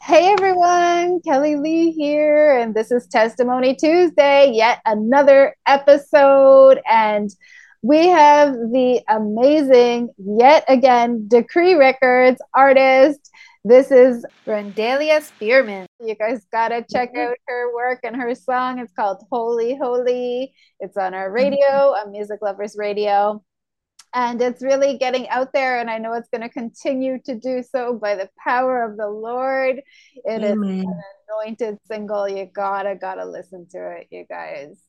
Hey everyone, Kelly Lee here, and this is Testimony Tuesday, yet another episode. And we have the amazing, yet again, Decree Records artist. This is Brendalia Spearman. You guys gotta check mm-hmm. out her work and her song. It's called Holy Holy. It's on our mm-hmm. radio, on Music Lovers Radio and it's really getting out there and i know it's going to continue to do so by the power of the lord It Amen. is an anointed single you gotta gotta listen to it you guys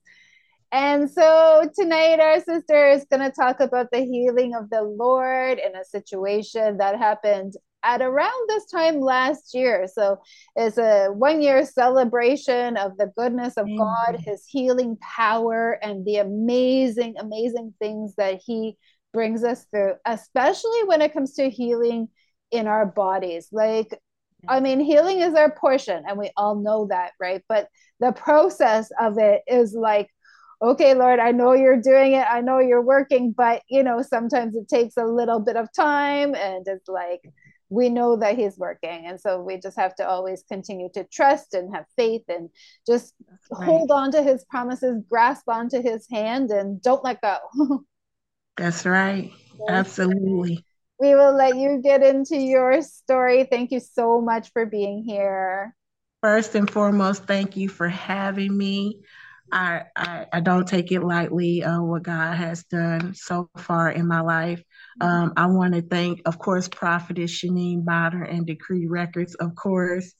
and so tonight our sister is going to talk about the healing of the lord in a situation that happened at around this time last year. So it's a one year celebration of the goodness of Amen. God, his healing power, and the amazing, amazing things that he brings us through, especially when it comes to healing in our bodies. Like, I mean, healing is our portion, and we all know that, right? But the process of it is like, okay, Lord, I know you're doing it. I know you're working, but you know, sometimes it takes a little bit of time, and it's like, we know that he's working and so we just have to always continue to trust and have faith and just right. hold on to his promises grasp onto his hand and don't let go That's right. Absolutely. We will let you get into your story. Thank you so much for being here. First and foremost, thank you for having me. I, I, I don't take it lightly uh, what God has done so far in my life. Um, I want to thank, of course, Prophetess Shanine Botter and Decree Records, of course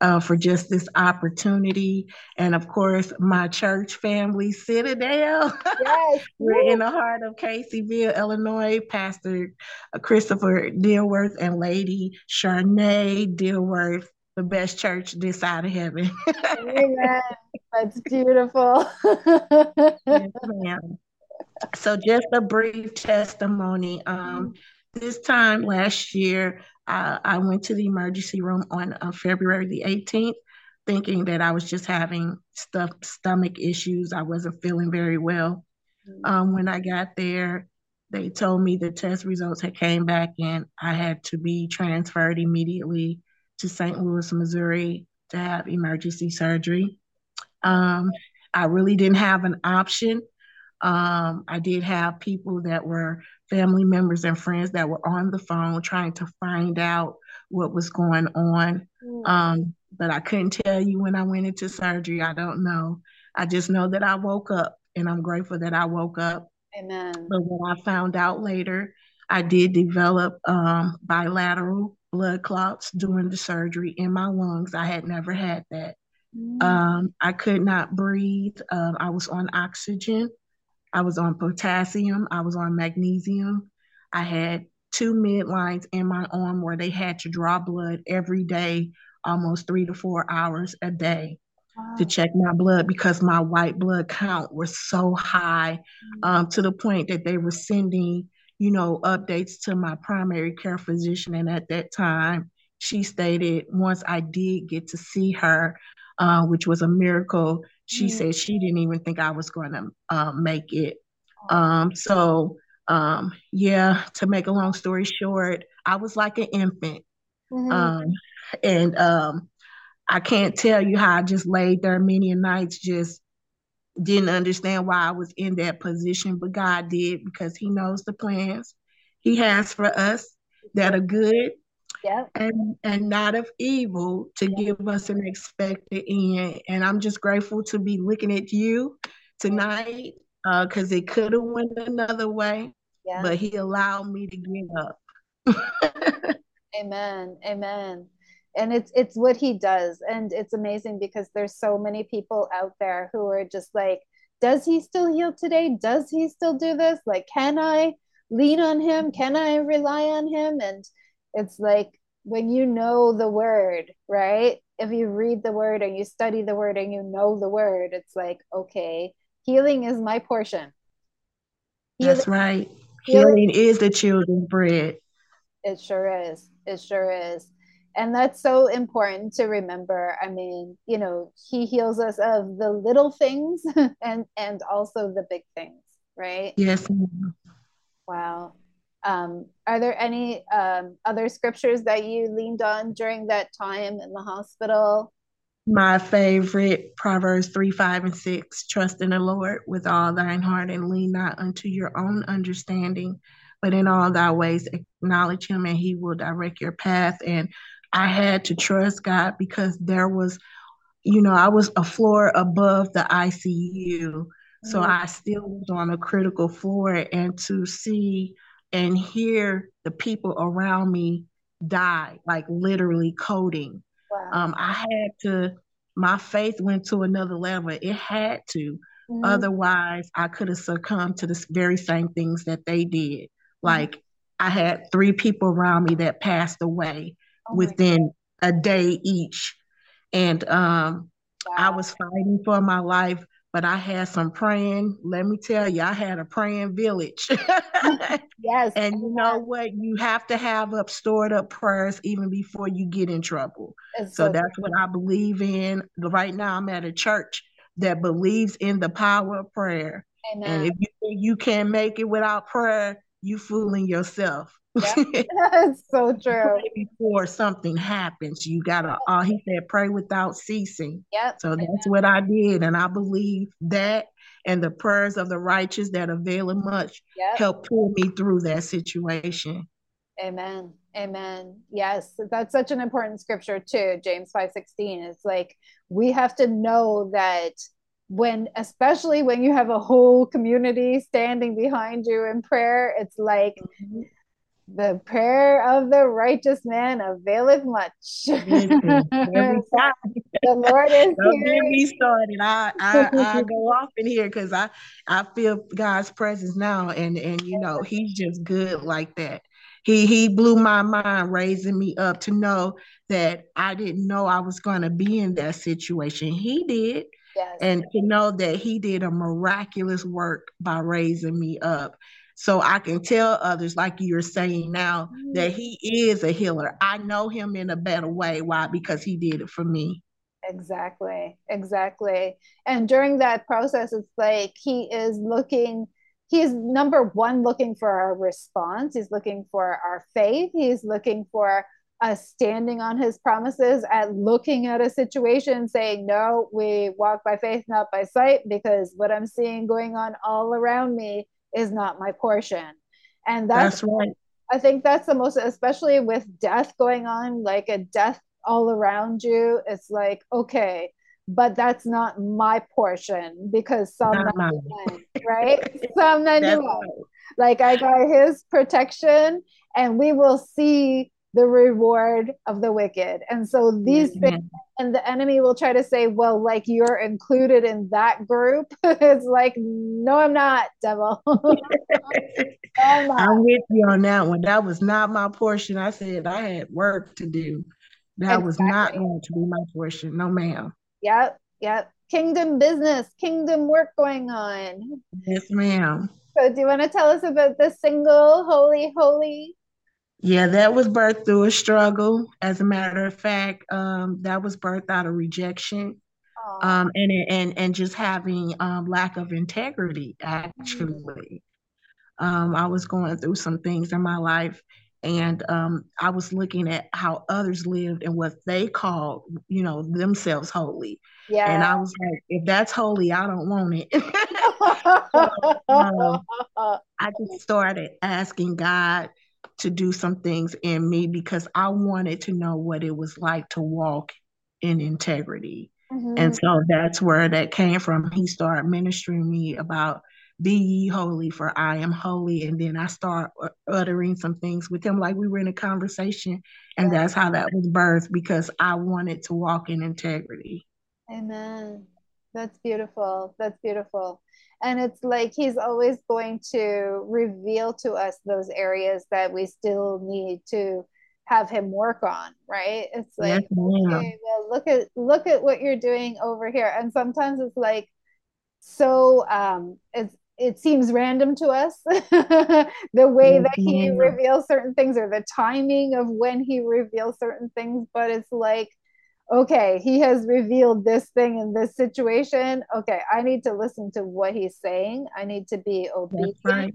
uh, for just this opportunity. And of course, my church family, Citadel. Yes. We're in the heart of Caseyville, Illinois. Pastor Christopher Dilworth and Lady Charnay Dilworth the best church this side of heaven. Amen. That's beautiful. yes, ma'am. So just a brief testimony. Um, this time last year, uh, I went to the emergency room on uh, February the 18th, thinking that I was just having stuff, stomach issues. I wasn't feeling very well. Mm-hmm. Um, when I got there, they told me the test results had came back and I had to be transferred immediately to St. Louis, Missouri to have emergency surgery. Um, I really didn't have an option. Um, I did have people that were family members and friends that were on the phone trying to find out what was going on. Mm. Um, but I couldn't tell you when I went into surgery. I don't know. I just know that I woke up and I'm grateful that I woke up. Amen. But when I found out later, I did develop um, bilateral blood clots during the surgery in my lungs. I had never had that. Mm. Um, I could not breathe. Um, I was on oxygen. I was on potassium, I was on magnesium. I had two midlines in my arm where they had to draw blood every day, almost three to four hours a day wow. to check my blood because my white blood count was so high mm-hmm. um, to the point that they were sending, you know, updates to my primary care physician. And at that time, she stated once I did get to see her, uh, which was a miracle, she mm-hmm. said she didn't even think I was going to uh, make it. Um, so, um, yeah, to make a long story short, I was like an infant. Mm-hmm. Um, and um, I can't tell you how I just laid there many nights just didn't understand why I was in that position, but God did because He knows the plans He has for us that are good yep. and and not of evil to yep. give us an expected end. And I'm just grateful to be looking at you tonight because uh, it could have went another way, yeah. but He allowed me to get up. Amen. Amen and it's it's what he does and it's amazing because there's so many people out there who are just like does he still heal today does he still do this like can i lean on him can i rely on him and it's like when you know the word right? If you read the word and you study the word and you know the word it's like okay healing is my portion. Healing, that's right. healing, healing is the children's bread. It sure is. It sure is. And that's so important to remember. I mean you know he heals us of the little things and and also the big things right? Yes wow um, are there any um, other scriptures that you leaned on during that time in the hospital my favorite proverbs 3 5 and 6 trust in the lord with all thine heart and lean not unto your own understanding but in all thy ways acknowledge him and he will direct your path and I had to trust God because there was, you know, I was a floor above the ICU. So mm-hmm. I still was on a critical floor and to see and hear the people around me die, like literally coding. Wow. Um, I had to, my faith went to another level. It had to. Mm-hmm. Otherwise, I could have succumbed to the very same things that they did. Mm-hmm. Like I had three people around me that passed away oh within a day each. And um, wow. I was fighting for my life, but I had some praying. Let me tell you, I had a praying village. yes. And you know what? You have to have up stored up prayers even before you get in trouble. So, so that's what I believe in. Right now, I'm at a church that believes in the power of prayer. Amen. And if you think you can't make it without prayer, you fooling yourself. That's so true. Before something happens, you gotta. Uh, he said, "Pray without ceasing." Yep. So that's what I did, and I believe that, and the prayers of the righteous that avail much yep. help pull me through that situation. Amen. Amen. Yes, that's such an important scripture too. James five sixteen. It's like we have to know that when especially when you have a whole community standing behind you in prayer it's like mm-hmm the prayer of the righteous man availeth much. the Lord is Don't get me started. I, I, I go off in here because I I feel God's presence now, and and you know He's just good like that. He he blew my mind, raising me up to know that I didn't know I was going to be in that situation. He did. Yes. And to know that he did a miraculous work by raising me up so I can tell others, like you're saying now, that mm. he is a healer. I know him in a better way. Why? Because he did it for me. Exactly. Exactly. And during that process, it's like he is looking, he's number one, looking for our response. He's looking for our faith. He's looking for us standing on his promises at looking at a situation saying no we walk by faith not by sight because what i'm seeing going on all around me is not my portion. And that's, that's right. I think that's the most, especially with death going on, like a death all around you. It's like, okay, but that's not my portion because 91, right? 91. Like I got his protection and we will see the reward of the wicked. And so these mm-hmm. things, and the enemy will try to say, well, like you're included in that group. it's like, no, I'm not, devil. I'm, not. I'm, with you on that one. That was not my portion. I said I had work to do. That exactly. was not going to be my portion. No, ma'am. Yep. Yep. Kingdom business, kingdom work going on. Yes, ma'am. So, do you want to tell us about the single Holy Holy Yeah, that was birthed through a struggle. As a matter of fact, um, that was birthed out of rejection, um, and and and just having um, lack of integrity. Actually, um, I was going through some things in my life, and um, I was looking at how others lived and what they called, you know, themselves holy. Yeah. And I was like, if that's holy, I don't want it. so, um, I just started asking God to do some things in me because I wanted to know what it was like to walk in integrity. Mm-hmm. And so that's where that came from. He started ministering me about be ye holy for I am holy. And then I start uttering some things with him like we were in a conversation. And that's how that was birthed because I wanted to walk in integrity. Amen. That's beautiful. That's beautiful. And it's like he's always going to reveal to us those areas that we still need to have him work on, right? It's like, yes, okay, well, look at look at what you're doing over here. And sometimes it's like so um it's it seems random to us the way that he reveals certain things or the timing of when he reveals certain things but it's like okay he has revealed this thing in this situation okay i need to listen to what he's saying i need to be obedient right.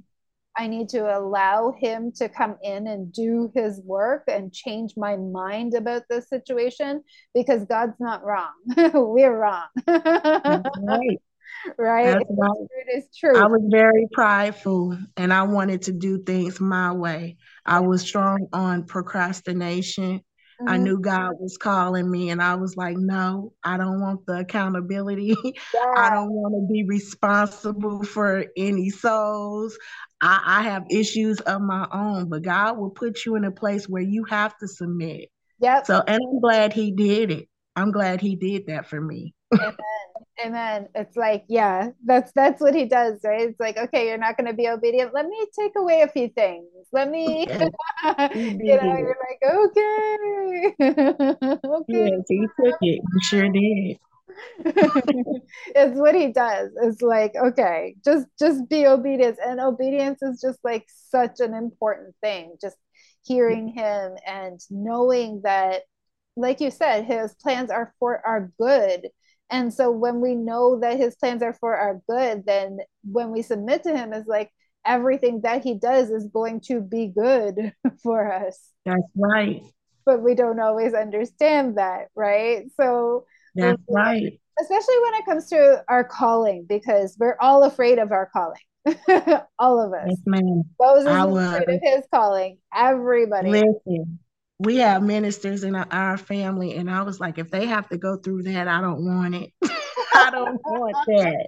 i need to allow him to come in and do his work and change my mind about this situation because god's not wrong we're wrong right right? It is true. I was very prideful and I wanted to do things my way. I was strong on procrastination. Mm-hmm. I knew God was calling me, and I was like, No, I don't want the accountability. Yeah. I don't want to be responsible for any souls. I, I have issues of my own, but God will put you in a place where you have to submit. Yep. So, and I'm glad He did it. I'm glad He did that for me. Amen. And then it's like yeah that's that's what he does right? It's like okay you're not going to be obedient. Let me take away a few things. Let me mm-hmm. you know you're like okay. Okay. Yes, he took it. He sure did. It's what he does. It's like okay just just be obedient. And obedience is just like such an important thing. Just hearing him and knowing that like you said his plans are for our good and so when we know that his plans are for our good, then when we submit to him, it's like everything that he does is going to be good for us. That's right. But we don't always understand that, right? So that's right. Especially when it comes to our calling, because we're all afraid of our calling. all of us. Yes, ma'am. Moses I was afraid of his calling. Everybody. Listen, we have ministers in our family, and I was like, if they have to go through that, I don't want it. I don't want that.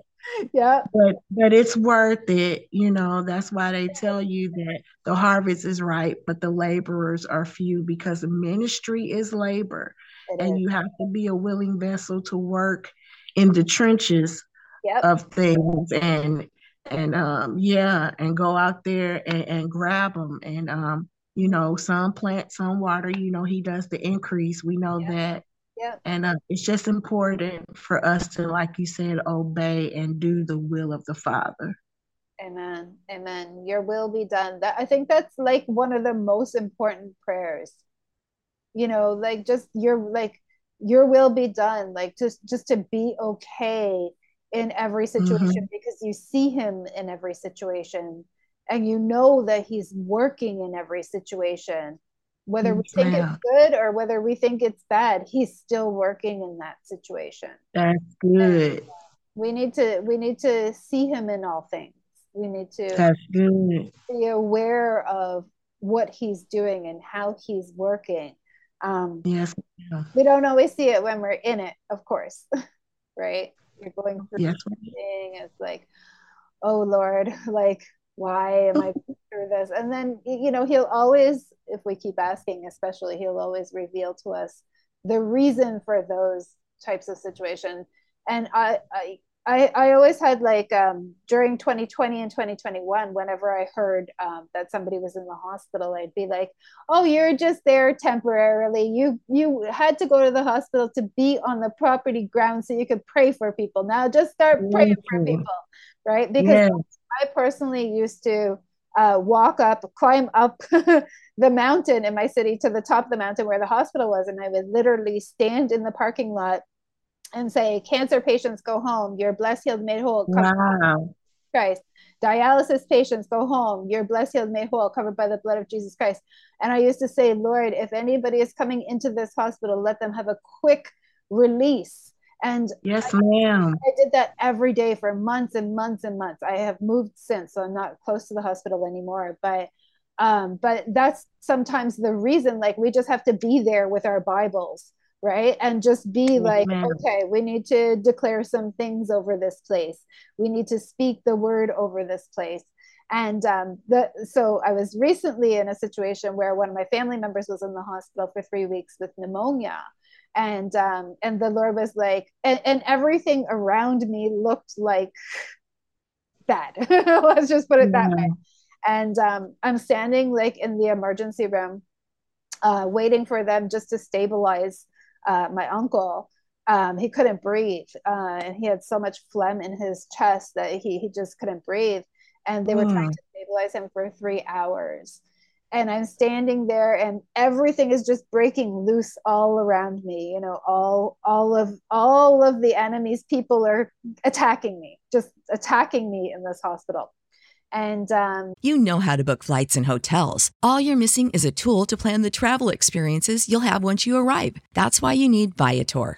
Yeah. But but it's worth it. You know, that's why they tell you that the harvest is ripe, but the laborers are few because the ministry is labor. It and is. you have to be a willing vessel to work in the trenches yep. of things and and um yeah and go out there and, and grab them and um you know, some plant, some water, you know, he does the increase. We know yeah. that. Yeah. And uh, it's just important for us to, like you said, obey and do the will of the Father. Amen. Amen. Your will be done. That I think that's like one of the most important prayers. You know, like just your like your will be done. Like just just to be okay in every situation mm-hmm. because you see him in every situation and you know that he's working in every situation whether we think yeah. it's good or whether we think it's bad he's still working in that situation that's good and we need to we need to see him in all things we need to be aware of what he's doing and how he's working um yes yeah. we don't always see it when we're in it of course right you're going through yes. something it's like oh lord like why am i through this? And then you know he'll always if we keep asking especially he'll always reveal to us the reason for those types of situations and i i I, I always had like um, during 2020 and 2021 whenever i heard um, that somebody was in the hospital i'd be like oh you're just there temporarily. You you had to go to the hospital to be on the property ground so you could pray for people. Now just start praying for people right? Because yes. I personally used to uh, walk up, climb up the mountain in my city to the top of the mountain where the hospital was. And I would literally stand in the parking lot and say, Cancer patients go home. You're blessed, healed, made whole. Wow. Christ. Dialysis patients go home. You're blessed, healed, made whole, covered by the blood of Jesus Christ. And I used to say, Lord, if anybody is coming into this hospital, let them have a quick release. And yes, I, ma'am. I did that every day for months and months and months. I have moved since, so I'm not close to the hospital anymore. But um, but that's sometimes the reason. Like we just have to be there with our Bibles right and just be like okay we need to declare some things over this place we need to speak the word over this place and um, the, so i was recently in a situation where one of my family members was in the hospital for three weeks with pneumonia and um, and the lord was like and, and everything around me looked like bad. Let's just put it that way. And um, i'm standing like in the emergency room uh, waiting for them just to stabilize uh, my uncle, um, he couldn't breathe, uh, and he had so much phlegm in his chest that he he just couldn't breathe, and they were mm. trying to stabilize him for three hours. And I'm standing there, and everything is just breaking loose all around me. You know, all all of all of the enemy's people are attacking me, just attacking me in this hospital. And um, you know how to book flights and hotels. All you're missing is a tool to plan the travel experiences you'll have once you arrive. That's why you need Viator.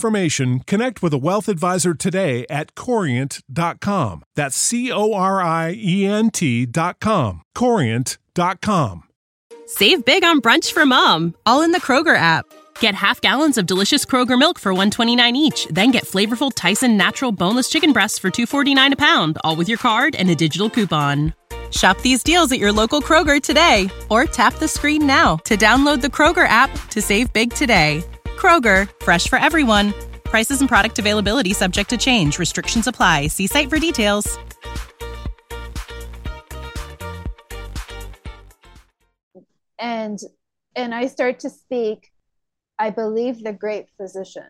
connect with a wealth advisor today at corient.com. That's C O R I E N T.com. Corient.com. Save big on brunch for mom, all in the Kroger app. Get half gallons of delicious Kroger milk for 129 each, then get flavorful Tyson natural boneless chicken breasts for 249 a pound, all with your card and a digital coupon. Shop these deals at your local Kroger today or tap the screen now to download the Kroger app to save big today. Kroger, fresh for everyone. Prices and product availability subject to change. Restrictions apply. See site for details. And and I start to speak I believe the great physician.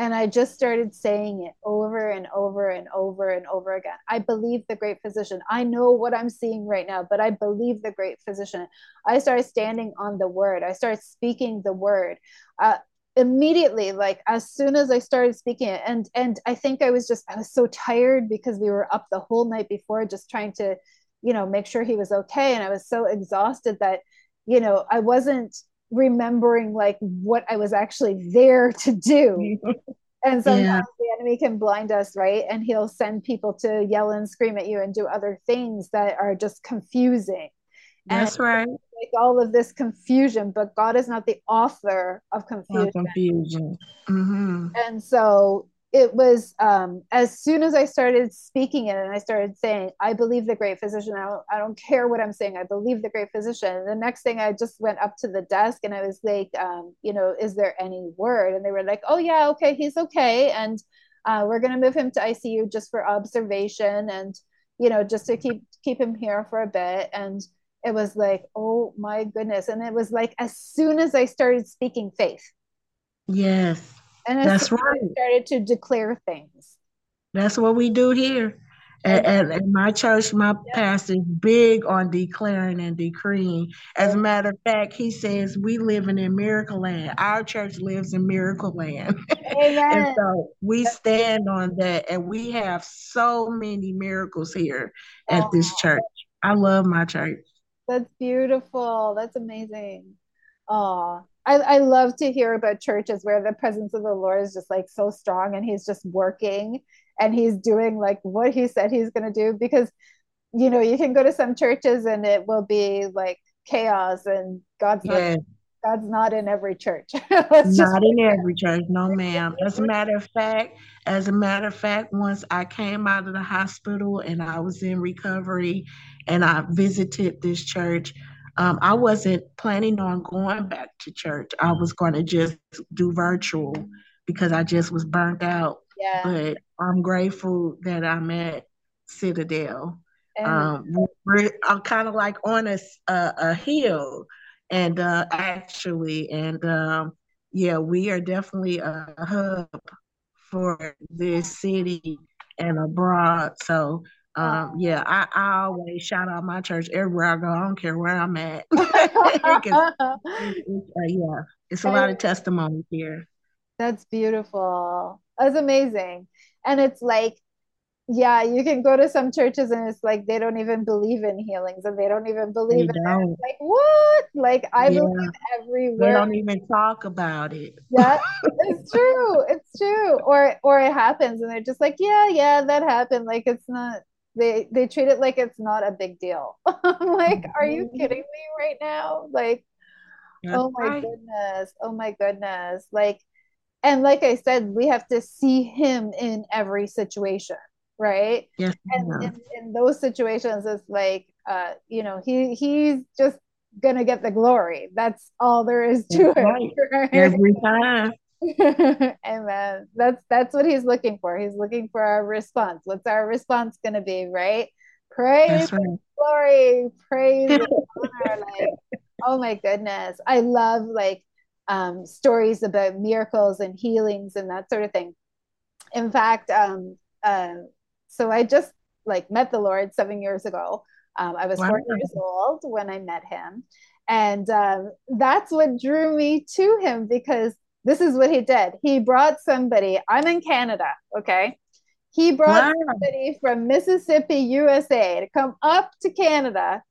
And I just started saying it over and over and over and over again. I believe the great physician. I know what I'm seeing right now, but I believe the great physician. I started standing on the word. I started speaking the word. Uh, immediately like as soon as i started speaking it and and i think i was just i was so tired because we were up the whole night before just trying to you know make sure he was okay and i was so exhausted that you know i wasn't remembering like what I was actually there to do. and sometimes yeah. the enemy can blind us, right? And he'll send people to yell and scream at you and do other things that are just confusing. That's and right. Like all of this confusion, but God is not the author of confusion. confusion. Mm-hmm. And so it was um, as soon as I started speaking it and I started saying, I believe the great physician. I don't, I don't care what I'm saying. I believe the great physician. And the next thing I just went up to the desk and I was like, um, you know, is there any word? And they were like, oh, yeah, okay, he's okay. And uh, we're going to move him to ICU just for observation and, you know, just to keep keep him here for a bit. And it was like, oh my goodness. And it was like, as soon as I started speaking faith. Yes and that's right. started to declare things. That's what we do here. And, and, my church, my yeah. pastor is big on declaring and decreeing. As a matter of fact, he says we live in a miracle land. Our church lives in miracle land. and so we stand on that, and we have so many miracles here at oh. this church. I love my church. That's beautiful. That's amazing. Oh, I, I love to hear about churches where the presence of the Lord is just like so strong and he's just working and he's doing like what he said he's going to do because you know you can go to some churches and it will be like chaos and god's yeah. not god's not in every church. Not in every church no ma'am. As a matter of fact as a matter of fact once i came out of the hospital and i was in recovery and i visited this church um, i wasn't planning on going back to church i was going to just do virtual because i just was burnt out yeah. But I'm grateful that I'm at Citadel. And um, we're, I'm kind of like on a, a, a hill, and uh, actually, and um, yeah, we are definitely a hub for this city and abroad. So um, yeah, I, I, always shout out my church everywhere I go. I don't care where I'm at. uh, yeah, it's a lot of testimony here. That's beautiful. That's amazing. And it's like, yeah, you can go to some churches and it's like they don't even believe in healings and they don't even believe they in it. Like what? Like I yeah. believe everywhere. They don't even talk about it. Yeah, it's true. It's true. Or or it happens and they're just like, yeah, yeah, that happened. Like it's not. They they treat it like it's not a big deal. I'm like, are you mm-hmm. kidding me right now? Like, That's oh my right. goodness. Oh my goodness. Like and like i said we have to see him in every situation right yes and in, in, those situations it's like uh you know he he's just gonna get the glory that's all there is to that's it right. Right? every time amen that's that's what he's looking for he's looking for our response what's our response gonna be right praise right. glory praise honor like oh my goodness i love like um, stories about miracles and healings and that sort of thing. In fact, um, uh, so I just like met the Lord seven years ago. Um, I was wow. four years old when I met him, and um, that's what drew me to him because this is what he did. He brought somebody. I'm in Canada, okay. He brought wow. somebody from Mississippi, USA, to come up to Canada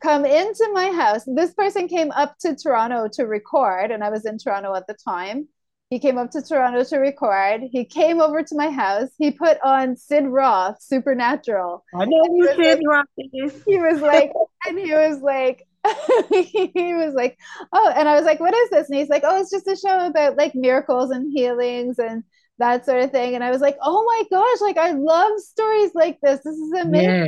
come into my house. This person came up to Toronto to record, and I was in Toronto at the time. He came up to Toronto to record. He came over to my house. He put on Sid Roth, Supernatural. I know who Sid like, Roth is. He was like, and he was like, he was like, oh, and I was like, what is this? And he's like, oh, it's just a show about like miracles and healings and that sort of thing. And I was like, oh my gosh, like I love stories like this. This is amazing. Yeah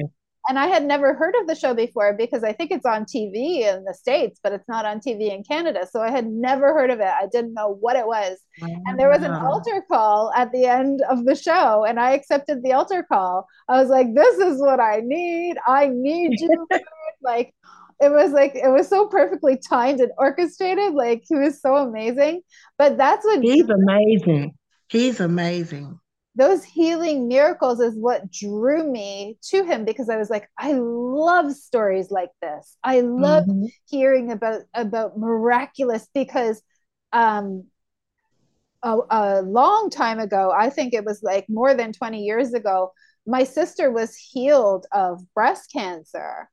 and I had never heard of the show before because I think it's on TV in the States, but it's not on TV in Canada. So I had never heard of it. I didn't know what it was. And there was an altar call at the end of the show, and I accepted the altar call. I was like, this is what I need. I need you. like, it was like it was so perfectly timed and orchestrated. Like he was so amazing. But that's what he's amazing. He's amazing those healing miracles is what drew me to him because I was like, I love stories like this. I love mm-hmm. hearing about about miraculous because um a, a long time ago, I think it was like more than 20 years ago, my sister was healed of breast cancer.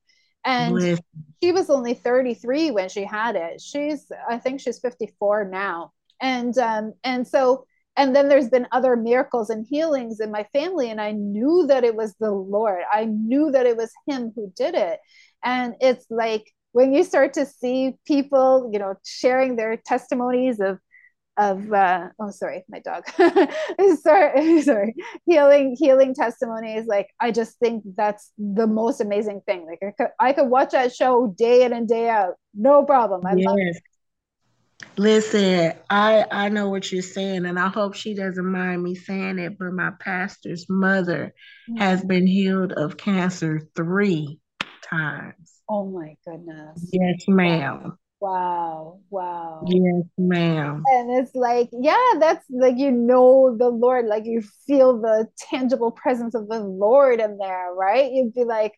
And she was only 33 when she had it. She's I think she's 54 now. And um and so and then there's been other miracles and healings in my family and i knew that it was the lord i knew that it was him who did it and it's like when you start to see people you know sharing their testimonies of of uh, oh sorry my dog sorry sorry healing healing testimonies like i just think that's the most amazing thing like i could, I could watch that show day in and day out no problem i yes. love it Listen, I I know what you're saying, and I hope she doesn't mind me saying it. But my pastor's mother mm-hmm. has been healed of cancer three times. Oh my goodness! Yes, ma'am. Wow. Wow. Yes, ma'am. And it's like, yeah, that's like you know the Lord, like you feel the tangible presence of the Lord in there, right? You'd be like,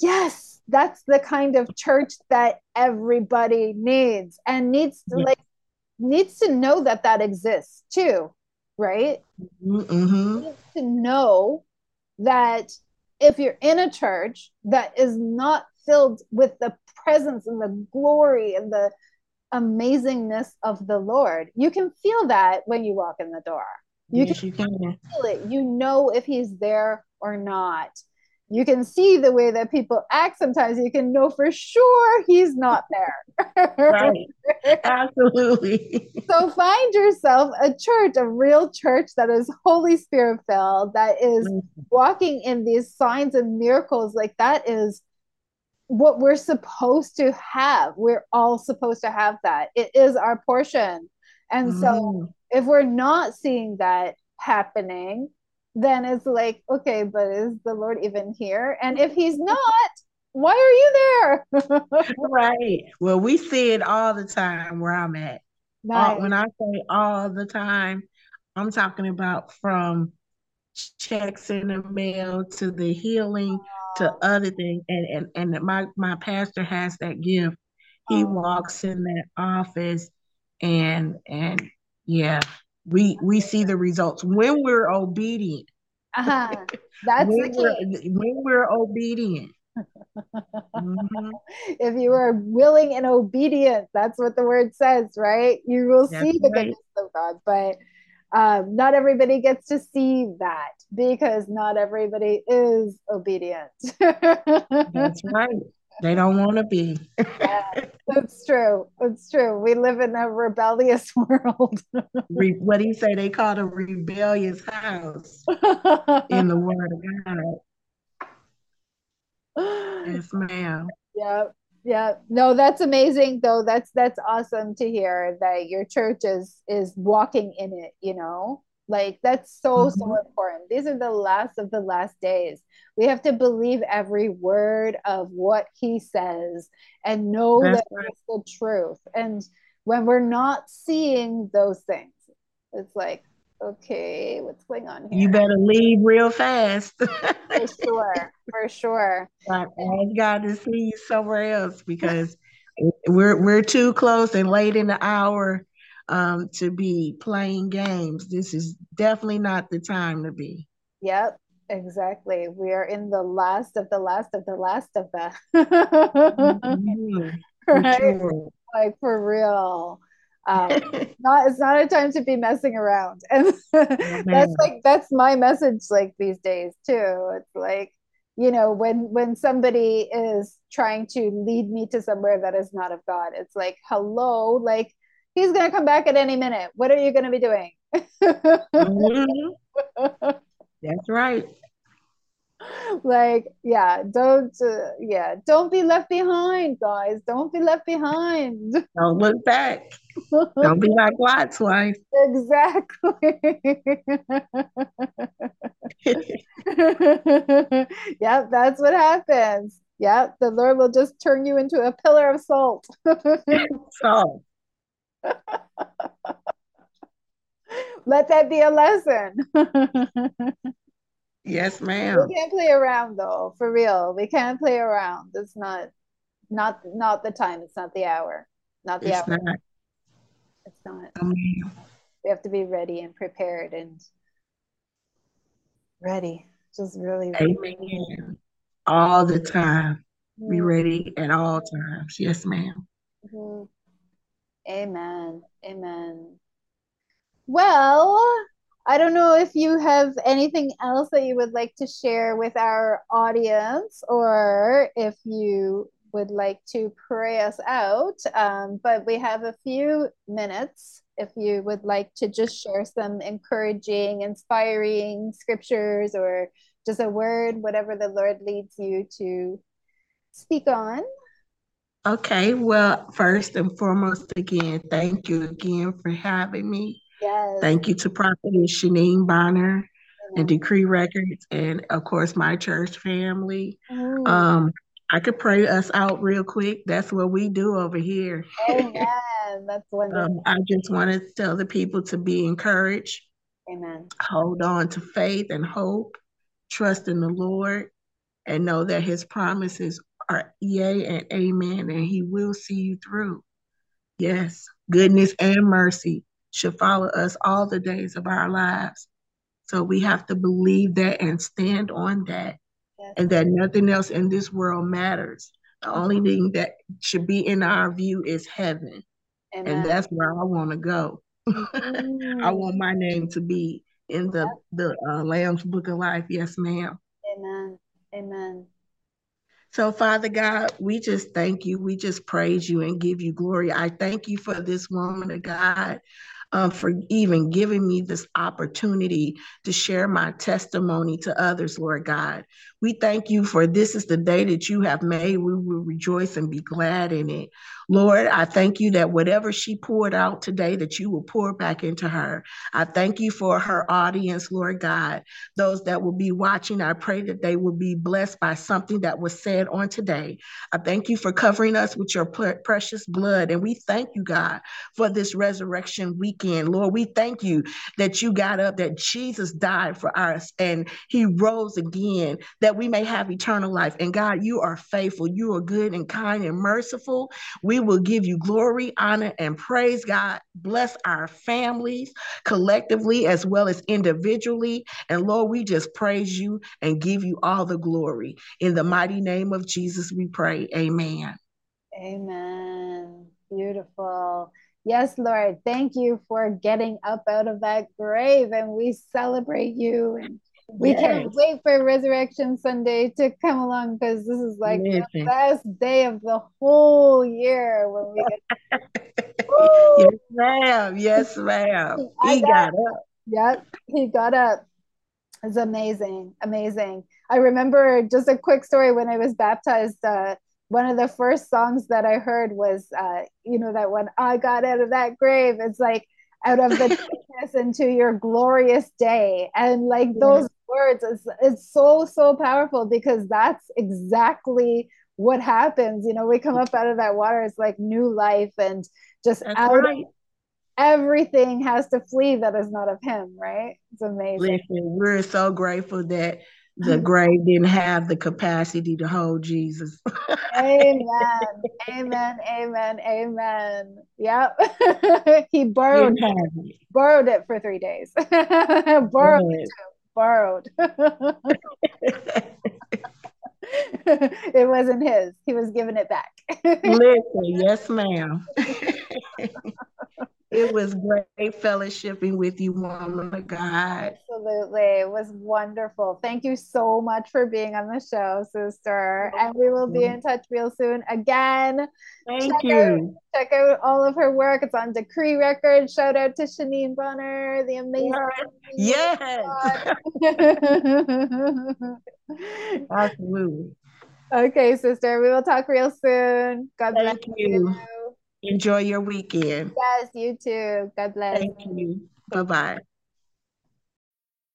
yes, that's the kind of church that everybody needs and needs to like needs to know that that exists too, right? Mm-hmm. To know that if you're in a church that is not filled with the presence and the glory and the amazingness of the Lord, you can feel that when you walk in the door. You yes, can you can. feel it. You know if he's there or not. You can see the way that people act sometimes. You can know for sure he's not there. Right. Absolutely. so find yourself a church, a real church that is Holy Spirit filled, that is walking in these signs and miracles. Like that is what we're supposed to have. We're all supposed to have that. It is our portion. And so Mm. if we're not seeing that happening, then it's like, okay, but is the Lord even here? And if he's not, why are you there? Right. Well, we see it all the time where I'm at. All, when I say all the time, I'm talking about from checks in the mail to the healing to other things. And and, and my, my pastor has that gift. He Oh. walks in that office and and yeah, we we see the results when we're obedient. uh-huh. That's the When we're when we're obedient. Mhm. If you are willing and obedient, that's what the word says, right? You will That's see the right. goodness of God, but um, not everybody gets to see that because not everybody is obedient. That's right. They don't want to be. That's true. It's true. We live in a rebellious world. What do you say? They call it a rebellious house in the word of God. Yes, ma'am. Yeah, yeah. No, that's amazing though. That's that's awesome to hear that your church is is walking in it, you know? Like that's so so Mhm. important. These are the last of the last days. We have to believe every word of what he says and know That's that right. it's the truth. And when we're not seeing those things, it's like, okay, what's going on here? You better leave real fast. For sure, for sure. Ask God to see you somewhere else because we're we're too close and late in the hour um, to be playing games. This is definitely not the time to be. Yep, exactly. We are in the last of the last of the last of the. Mhm. For right? sure. Like for real. Um, not it's not a time to be messing around. And that's like that's my message like these days too. It's like, you know, when when somebody is trying to lead me to somewhere that is not of God, it's like, hello, like he's gonna come back at any minute. What are you gonna be doing? Mhm. That's right. like yeah don't uh, yeah don't be left behind guys. Don't be left behind. Don't look back. Don't be like Lot's wife. exactly. Yep that's what happens. Yep the lord will just turn you into a pillar of salt. So, let that be a lesson yes, ma'am. we can't play around though for real we can't play around it's not not not the time it's not the hour not the It's hour not. it's not Amen. we have to be ready and prepared and ready just really ready. Amen. All the time. Be Mhm. ready at all times. Yes, ma'am. Mhm. amen amen well i don't know if you have anything else that you would like to share with our audience or if you would like to pray us out um, but we have a few minutes if you would like to just share some encouraging inspiring scriptures or just a word whatever the lord leads you to speak on Okay. Well, first and foremost, again, thank you again for having me. Yes Thank you to Prophetess Shanine Bonner and Decree Records, and of course, my church family. Mm. Um, I could pray us out real quick. That's what we do over here. Amen. That's wonderful. Um, I just want to tell the people to be encouraged. Amen. Hold on to faith and hope. Trust in the Lord and know that his promises are yea and amen, and he will see you through. Yes, goodness and mercy should follow us all the days of our lives. So we have to believe that and stand on that, yes. and that nothing else in this world matters. The only thing that should be in our view is heaven. Amen. And that's where I want to go. Mm-hmm. I want my name to be in the, the uh, Lamb's Book of Life. Yes, ma'am. Amen. Amen. So, Father God, we just thank you. We just praise you and give you glory. I thank you for this woman of God um, for even giving me this opportunity to share my testimony to others, Lord God. We thank you for this is the day that you have made. We will rejoice and be glad in it. Lord, I thank you that whatever she poured out today, that you will pour back into her. I thank you for her audience, Lord God. Those that will be watching, I pray that they will be blessed by something that was said on today. I thank you for covering us with your precious blood. And we thank you, God, for this resurrection weekend. Lord, we thank you that you got up, that Jesus died for us and he rose again, that that we may have eternal life. And God, you are faithful. You are good and kind and merciful. We will give you glory, honor, and praise, God. Bless our families collectively as well as individually. And Lord, we just praise you and give you all the glory. In the mighty name of Jesus, we pray. Amen. Amen. Beautiful. Yes, Lord, thank you for getting up out of that grave and we celebrate you and we yes. can't wait for Resurrection Sunday to come along because this is like Amazing. the best day of the whole year when we get. yes, ma'am. Yes, ma'am. He got, got up. Yep, he got up. It's amazing, amazing. I remember just a quick story when I was baptized. Uh, one of the first songs that I heard was, uh, you know, that when I got out of that grave, it's like out of the darkness into your glorious day, and like those words it's, it's so so powerful because that's exactly what happens. You know we come up out of that water it's like new life and just that's out right. everything has to flee that is not of him right? It's amazing. Listen, we're so grateful that the grave didn't have the capacity to hold Jesus. amen. Amen. Amen. Amen. Yep. he borrowed it. borrowed it for three days. borrowed it borrowed. it wasn't his. He was giving it back. Listen, yes, ma'am. It was great fellowshipping with you, woman of God. Absolutely. It was wonderful. Thank you so much for being on the show, sister. And we will be in touch real soon again. Thank check you. Out, check out all of her work. It's on Decree Records. Shout out to Shanine Bonner, the amazing. Yes. Absolutely. Okay, sister. We will talk real soon. God bless you. you. Enjoy your weekend. Yes, you too. God bless. Thank you. Bye bye.